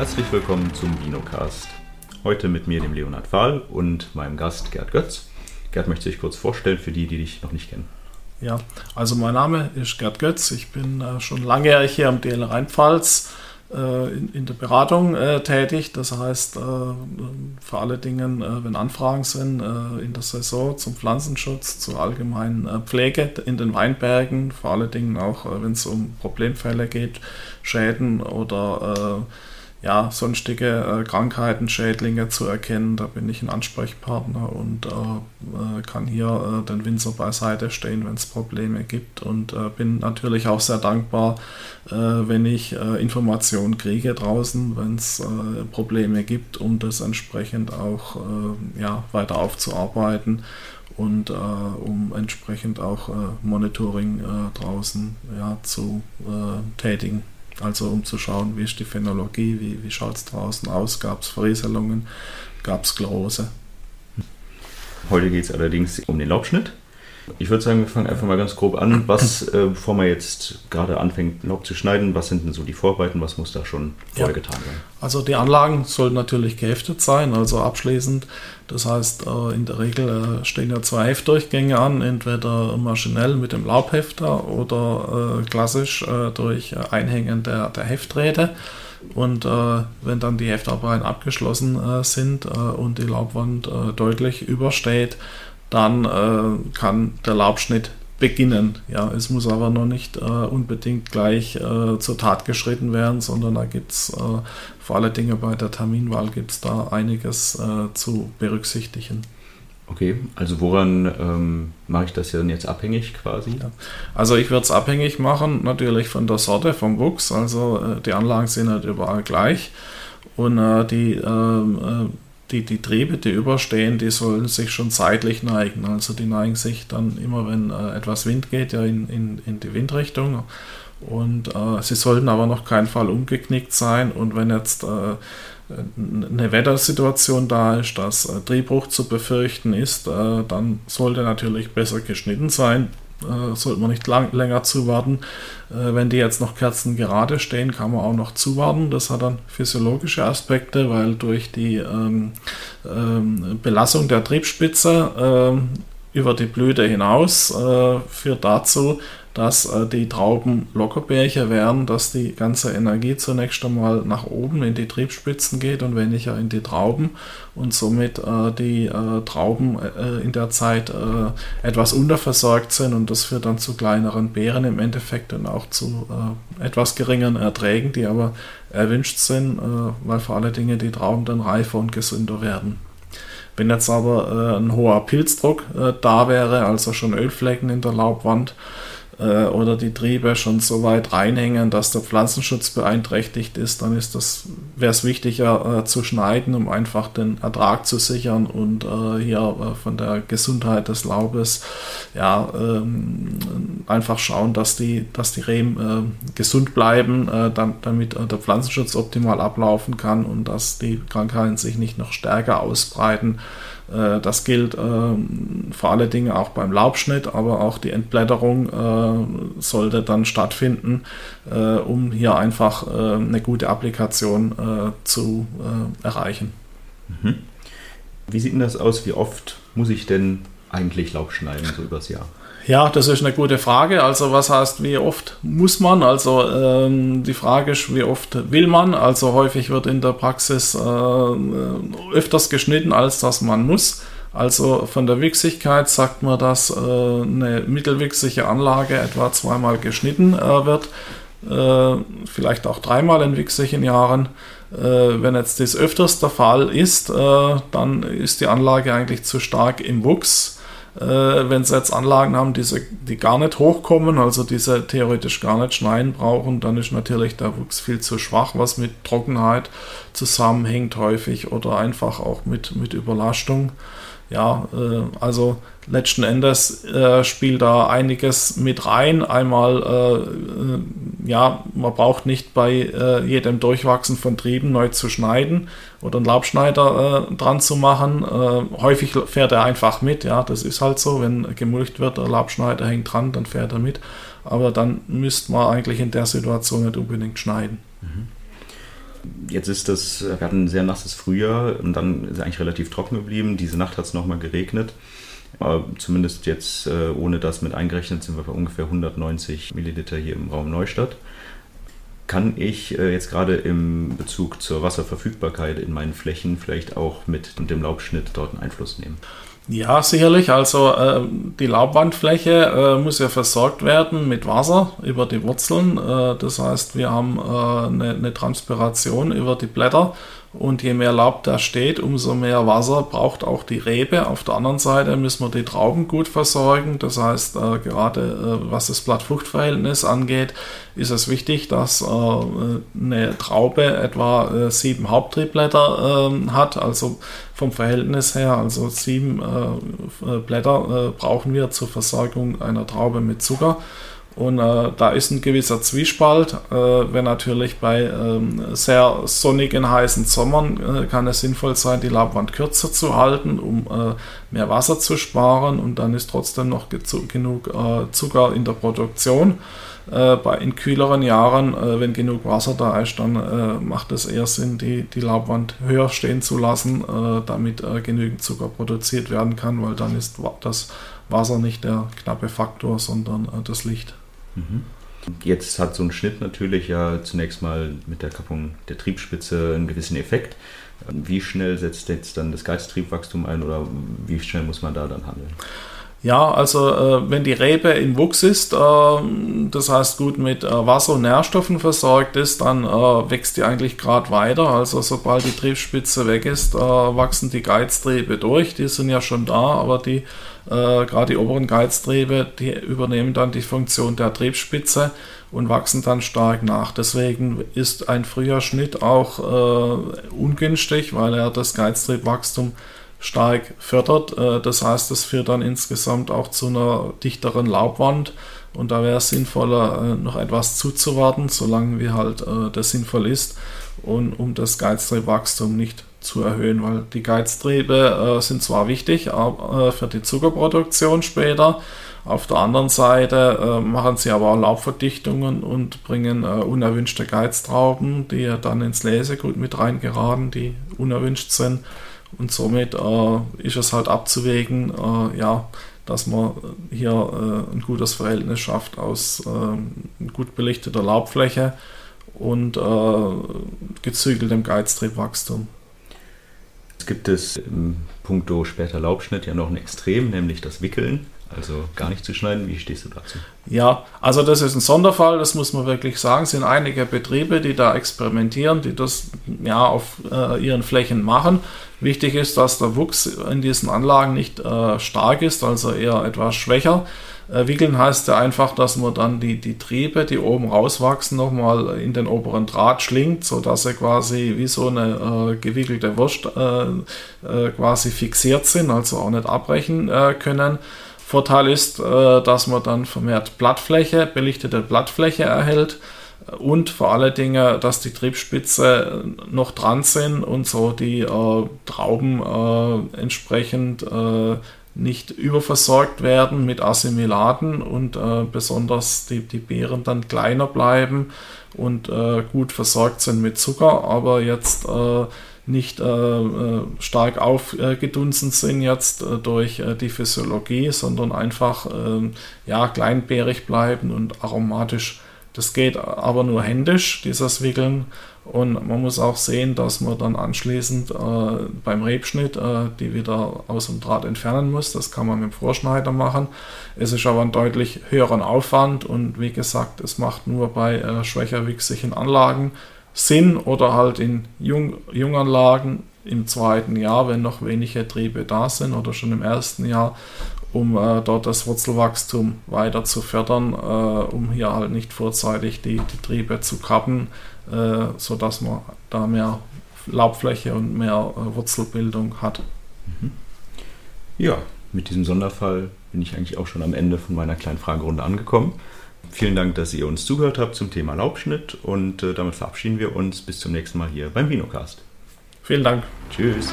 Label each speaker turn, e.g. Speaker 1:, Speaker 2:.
Speaker 1: Herzlich willkommen zum Vinocast. Heute mit mir, dem Leonhard Fahl und meinem Gast Gerd Götz. Gerd möchte sich kurz vorstellen für die, die dich noch nicht kennen.
Speaker 2: Ja, also mein Name ist Gerd Götz. Ich bin äh, schon langjährig hier am DL Rheinpfalz äh, in, in, der Beratung äh, tätig. Das heißt, äh, für alle Dinge, äh, wenn Anfragen sind äh, in der Saison zum Pflanzenschutz, zur allgemeinen Pflege in den Weinbergen, vor allen Dingen auch, wenn es um Problemfälle geht, Schäden oder ja, sonstige äh, Krankheiten, Schädlinge zu erkennen. Da bin ich ein Ansprechpartner und äh, äh kann hier äh, den Winzer beiseite stehen, wenn es Probleme gibt. Und äh, bin natürlich auch sehr dankbar, äh, wenn ich Informationen kriege draußen, wenn es Probleme gibt, um das entsprechend auch ja, weiter aufzuarbeiten und um entsprechend auch Monitoring draußen ja, zu tätigen. Also um zu schauen, wie ist die Phänologie, wie, wie schaut es draußen aus, gab es Verrieselungen, gab es Sklerose.
Speaker 1: Heute geht es allerdings um den Laubschnitt. Ich würde sagen, wir fangen einfach mal ganz grob an. Was, äh, bevor man jetzt gerade anfängt, Laub zu schneiden, was sind denn so die Vorarbeiten? Was muss da schon vorher ja. getan werden?
Speaker 2: Also die Anlagen sollten natürlich geheftet sein, also abschließend. Das heißt, äh, in der Regel äh, stehen ja zwei Heftdurchgänge an, entweder maschinell mit dem Laubhefter oder äh, klassisch äh, durch Einhängen der, der Hefträte. Und äh, wenn dann die Heftarbeiten abgeschlossen äh, sind äh, und die Laubwand äh, deutlich übersteht, dann äh, kann der Laubschnitt beginnen. Ja, es muss aber noch nicht äh, unbedingt gleich äh, zur Tat geschritten werden, sondern da gibt es äh, vor allen Dingen bei der Terminwahl gibt da einiges äh, zu berücksichtigen.
Speaker 1: Okay, also woran ähm, mache ich das denn jetzt abhängig quasi? Ja.
Speaker 2: Also ich würde es abhängig machen, natürlich von der Sorte, vom Wuchs. Also äh, die Anlagen sind nicht überall gleich. Und äh, die ähm, die, die Triebe, die überstehen, die sollen sich schon seitlich neigen. Also die neigen sich dann immer, wenn äh, etwas Wind geht, ja in, in, in die Windrichtung. Und äh, sie sollten aber noch keinen Fall umgeknickt sein. Und wenn jetzt äh, eine Wettersituation da ist, dass äh, Drehbruch zu befürchten ist, äh, dann sollte natürlich besser geschnitten sein äh, sollte man nicht lang, länger zuwarten. Äh, wenn die jetzt noch Kerzen gerade stehen, kann man auch noch zuwarten. Das hat dann physiologische Aspekte, weil durch die ähm, ähm, Belassung der Triebspitze ähm, über die Blüte hinaus äh, führt dazu, dass äh, die Trauben Lockerbärche werden, dass die ganze Energie zunächst einmal nach oben in die Triebspitzen geht und weniger in die Trauben und somit äh, die äh, Trauben äh, in der Zeit äh, etwas unterversorgt sind und das führt dann zu kleineren Beeren im Endeffekt und auch zu äh, etwas geringeren Erträgen, die aber erwünscht sind, weil vor allen Dingen die Trauben dann reifer und gesünder werden. Wenn jetzt aber ein hoher Pilzdruck da wäre, also schon Ölflecken in der Laubwand, äh, oder die Triebe schon so weit reinhängen, dass der Pflanzenschutz beeinträchtigt ist, dann ist das, wäre es wichtiger äh, zu schneiden, um einfach den Ertrag zu sichern und äh, hier äh, von der Gesundheit des Laubes ja ähm, einfach schauen, dass die, dass die Reben äh, gesund bleiben, äh, dann, damit der Pflanzenschutz optimal ablaufen kann und dass die Krankheiten sich nicht noch stärker ausbreiten. Äh, das gilt äh, vor allen Dingen auch beim Laubschnitt, aber auch die Entblätterung äh, sollte dann stattfinden, um hier einfach eine gute Applikation zu erreichen.
Speaker 1: Mhm. Wie sieht denn das aus? Wie oft muss ich denn eigentlich Laub schneiden, so übers Jahr?
Speaker 2: Ja, das ist eine gute Frage. Also was heißt, wie oft muss man? Also ähm, die Frage ist, wie oft will man? Also häufig wird in der Praxis äh, öfters geschnitten, als dass man muss. Also von der Wichsigkeit sagt man, dass äh, eine mittelwichsige Anlage etwa zweimal geschnitten äh, wird, äh, vielleicht auch dreimal in wichsigen Jahren. Äh, wenn jetzt das öfters der Fall ist, äh, dann ist die Anlage eigentlich zu stark im Wuchs äh, wenn sie jetzt Anlagen haben, diese, die gar nicht hochkommen, also diese theoretisch gar nicht schneiden brauchen, dann ist natürlich der Wuchs viel zu schwach, was mit Trockenheit zusammenhängt häufig oder einfach auch mit, mit Überlastung. Ja, äh, also letzten Endes äh, spielt da einiges mit rein. Einmal, äh, äh, ja, man braucht nicht bei äh, jedem Durchwachsen von Trieben neu zu schneiden oder einen Laubschneider äh, dran zu machen. häufig fährt er einfach mit, ja, das ist halt so. Wenn gemulcht wird, der Laubschneider hängt dran, dann fährt er mit. Aber dann müsste man eigentlich in der Situation nicht unbedingt schneiden. Mhm.
Speaker 1: Jetzt ist das, wir hatten ein sehr nasses Frühjahr und dann ist es eigentlich relativ trocken geblieben. Diese Nacht hat es nochmal geregnet. Aber zumindest jetzt äh, ohne das mit eingerechnet sind wir bei ungefähr 190 Milliliter hier im Raum Neustadt. Kann ich äh, jetzt gerade im Bezug zur Wasserverfügbarkeit in meinen Flächen vielleicht auch mit dem Laubschnitt dort einen Einfluss nehmen?
Speaker 2: Ja, sicherlich. Also äh, die Laubwandfläche äh, muss ja versorgt werden mit Wasser über die Wurzeln. Äh, das heißt, wir haben äh, eine, eine Transpiration über die Blätter und je mehr Laub da steht, umso mehr Wasser braucht auch die Rebe. Auf der anderen Seite müssen wir die Trauben gut versorgen. Das heißt, äh, gerade äh, was das Blattfruchtverhältnis angeht, ist es wichtig, dass äh, eine Traube etwa äh, sieben Haupttriebblätter ähm, hat. Also vom Verhältnis her, also sieben äh, Blätter äh, brauchen wir zur Versorgung einer Traube mit Zucker. Und äh, da ist ein gewisser Zwiespalt. Äh, wenn natürlich bei ähm, sehr sonnigen, heißen Sommern äh, kann es sinnvoll sein, die Laubwand kürzer zu halten, um äh, mehr Wasser zu sparen. Und dann ist trotzdem noch genug äh, Zucker in der Produktion. Äh, bei, in kühleren Jahren, wenn genug Wasser da ist, dann macht es eher Sinn, die, die Laubwand höher stehen zu lassen, damit genügend Zucker produziert werden kann, weil dann ist das Wasser nicht der knappe Faktor, sondern das Licht.
Speaker 1: Mhm. Jetzt hat so ein Schnitt natürlich ja zunächst mal mit der Kappung der Triebspitze einen gewissen Effekt. Wie schnell setzt jetzt dann das Geiztriebwachstum ein oder wie schnell muss man da dann handeln?
Speaker 2: Ja, also äh, wenn die Rebe im Wuchs ist, äh, das heißt gut mit äh, Wasser und Nährstoffen versorgt ist, dann äh, wächst die eigentlich gerade weiter. Also sobald die Triebspitze weg ist, äh, wachsen die Geiztriebe durch. Die sind ja schon da, aber die äh, gerade die oberen Geiztriebe, die übernehmen dann die Funktion der Triebspitze und wachsen dann stark nach. Deswegen ist ein früher Schnitt auch ungünstig, weil er das Geiztriebwachstum stark fördert. Äh, das heißt, es führt dann insgesamt auch zu einer dichteren Laubwand. Und da wäre es sinnvoller, äh, noch etwas zuzuwarten, solange wie halt äh, das sinnvoll ist, und um das Geiztriebwachstum nicht zu erhöhen, weil die Geiztriebe sind zwar wichtig für die Zuckerproduktion später, auf der anderen Seite machen sie aber auch Laubverdichtungen und bringen unerwünschte Geiztrauben, die dann ins Lesegut mit reingeraten, die unerwünscht sind. Und somit äh, ist es halt abzuwägen, äh, ja, dass man hier äh, ein gutes Verhältnis schafft aus äh, gut belichteter Laubfläche und äh, gezügeltem Geiztriebwachstum.
Speaker 1: Es gibt es im Punkto später Laubschnitt ja noch ein Extrem, nämlich das Wickeln also gar nicht zu schneiden. Wie stehst du dazu?
Speaker 2: Ja, also das ist ein Sonderfall, das muss man wirklich sagen. Es sind einige Betriebe, die da experimentieren, die das ja auf äh, ihren Flächen machen. Wichtig ist, dass der Wuchs in diesen Anlagen nicht äh, stark ist, also eher etwas schwächer. Äh, wickeln heißt ja einfach, dass man dann die, die Triebe, die oben rauswachsen, nochmal in den oberen Draht schlingt, sodass sie quasi wie so eine äh, gewickelte Wurst äh, äh, quasi fixiert sind, also auch nicht abbrechen äh, können. Vorteil ist, äh, dass man dann vermehrt Blattfläche, belichtete Blattfläche erhält und vor allen Dingen, dass die Triebspitze noch dran sind und so die äh, Trauben äh, entsprechend äh, nicht überversorgt werden mit Assimilaten und äh, besonders die, die Beeren dann kleiner bleiben und äh, gut versorgt sind mit Zucker, aber jetzt nicht äh, äh, stark aufgedunsen sind jetzt äh, durch die Physiologie, sondern einfach ähm, ja, kleinbeerig bleiben und aromatisch. Das geht aber nur händisch, dieses Wickeln. Und man muss auch sehen, dass man dann anschließend äh, beim Rebschnitt äh, die wieder aus dem Draht entfernen muss. Das kann man mit dem Vorschneider machen. Es ist aber ein deutlich höheren Aufwand und wie gesagt, es macht nur bei äh, schwächer wichsigen Anlagen Sinn oder halt in Jung, Junganlagen im zweiten Jahr, wenn noch wenige Triebe da sind oder schon im ersten Jahr, um äh, dort das Wurzelwachstum weiter zu fördern, äh, um hier halt nicht vorzeitig die, die Triebe zu kappen, äh, sodass man da mehr Laubfläche und mehr äh, Wurzelbildung hat. Mhm.
Speaker 1: Ja, mit diesem Sonderfall bin ich eigentlich auch schon am Ende von meiner kleinen Fragerunde angekommen. Vielen Dank, dass ihr uns zugehört habt zum Thema Laubschnitt und äh, damit verabschieden wir uns bis zum nächsten Mal hier beim Vinocast.
Speaker 2: Vielen Dank.
Speaker 1: Tschüss.